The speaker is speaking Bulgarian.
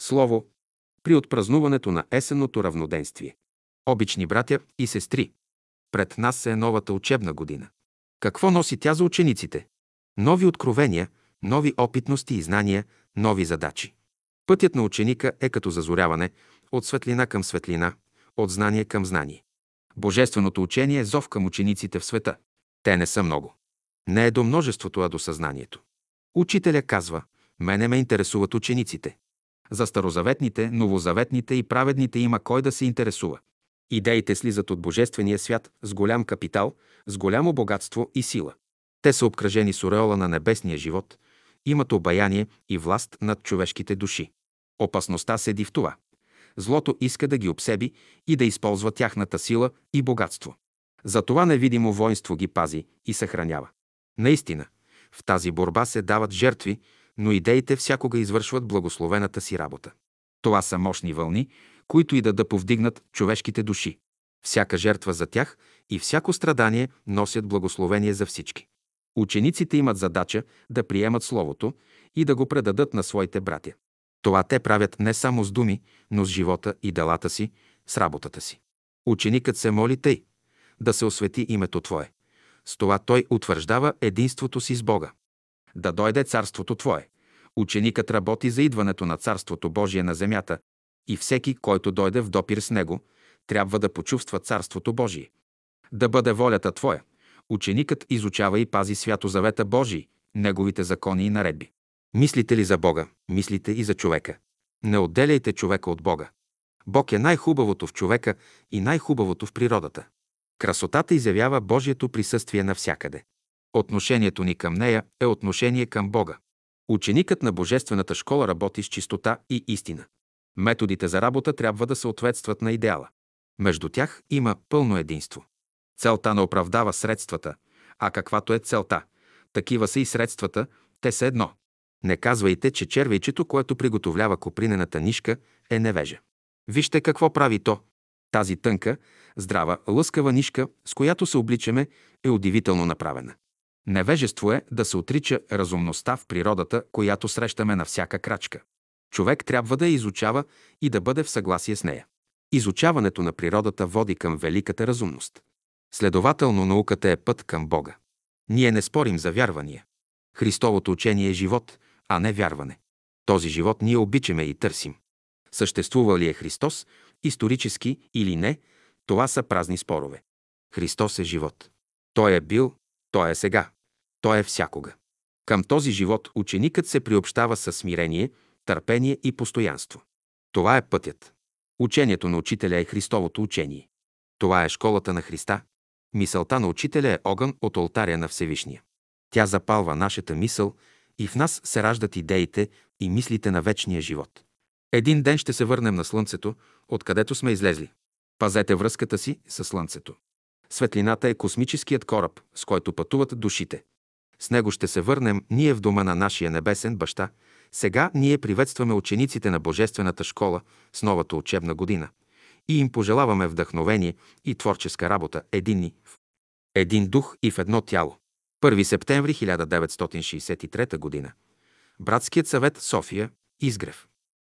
Слово при отпразнуването на есенното равноденствие. Обични братя и сестри, пред нас е новата учебна година. Какво носи тя за учениците? Нови откровения, нови опитности и знания, нови задачи. Пътят на ученика е като зазоряване от светлина към светлина, от знание към знание. Божественото учение е зов към учениците в света. Те не са много. Не е до множеството, а до съзнанието. Учителя казва, мене ме интересуват учениците. За старозаветните, новозаветните и праведните има кой да се интересува. Идеите слизат от Божествения свят с голям капитал, с голямо богатство и сила. Те са обкръжени с ореола на небесния живот, имат обаяние и власт над човешките души. Опасността седи в това. Злото иска да ги обсеби и да използва тяхната сила и богатство. Затова невидимо воинство ги пази и съхранява. Наистина, в тази борба се дават жертви, но идеите всякога извършват благословената си работа. Това са мощни вълни, които и да да повдигнат човешките души. Всяка жертва за тях и всяко страдание носят благословение за всички. Учениците имат задача да приемат Словото и да го предадат на своите братя. Това те правят не само с думи, но с живота и делата си, с работата си. Ученикът се моли тъй, да се освети името Твое. С това той утвърждава единството си с Бога. Да дойде царството Твое. Ученикът работи за идването на Царството Божие на земята и всеки, който дойде в допир с него, трябва да почувства Царството Божие. Да бъде волята Твоя. Ученикът изучава и пази свято завета Божий, неговите закони и наредби. Мислите ли за Бога, мислите и за човека. Не отделяйте човека от Бога. Бог е най-хубавото в човека и най-хубавото в природата. Красотата изявява Божието присъствие навсякъде. Отношението ни към нея е отношение към Бога. Ученикът на Божествената школа работи с чистота и истина. Методите за работа трябва да съответстват на идеала. Между тях има пълно единство. Целта не оправдава средствата, а каквато е целта, такива са и средствата, те са едно. Не казвайте, че червейчето, което приготовлява копринената нишка, е невежа. Вижте какво прави то. Тази тънка, здрава, лъскава нишка, с която се обличаме, е удивително направена. Невежество е да се отрича разумността в природата, която срещаме на всяка крачка. Човек трябва да я изучава и да бъде в съгласие с нея. Изучаването на природата води към великата разумност. Следователно, науката е път към Бога. Ние не спорим за вярвания. Христовото учение е живот, а не вярване. Този живот ние обичаме и търсим. Съществува ли е Христос, исторически или не, това са празни спорове. Христос е живот. Той е бил, той е сега, той е всякога. Към този живот ученикът се приобщава със смирение, търпение и постоянство. Това е пътят. Учението на учителя е Христовото учение. Това е школата на Христа. Мисълта на учителя е огън от алтаря на Всевишния. Тя запалва нашата мисъл и в нас се раждат идеите и мислите на вечния живот. Един ден ще се върнем на Слънцето, откъдето сме излезли. Пазете връзката си с Слънцето. Светлината е космическият кораб, с който пътуват душите. С него ще се върнем ние в дома на нашия небесен баща. Сега ние приветстваме учениците на Божествената школа с новата учебна година и им пожелаваме вдъхновение и творческа работа единни в един дух и в едно тяло. 1 септември 1963 г. Братският съвет София, Изгрев.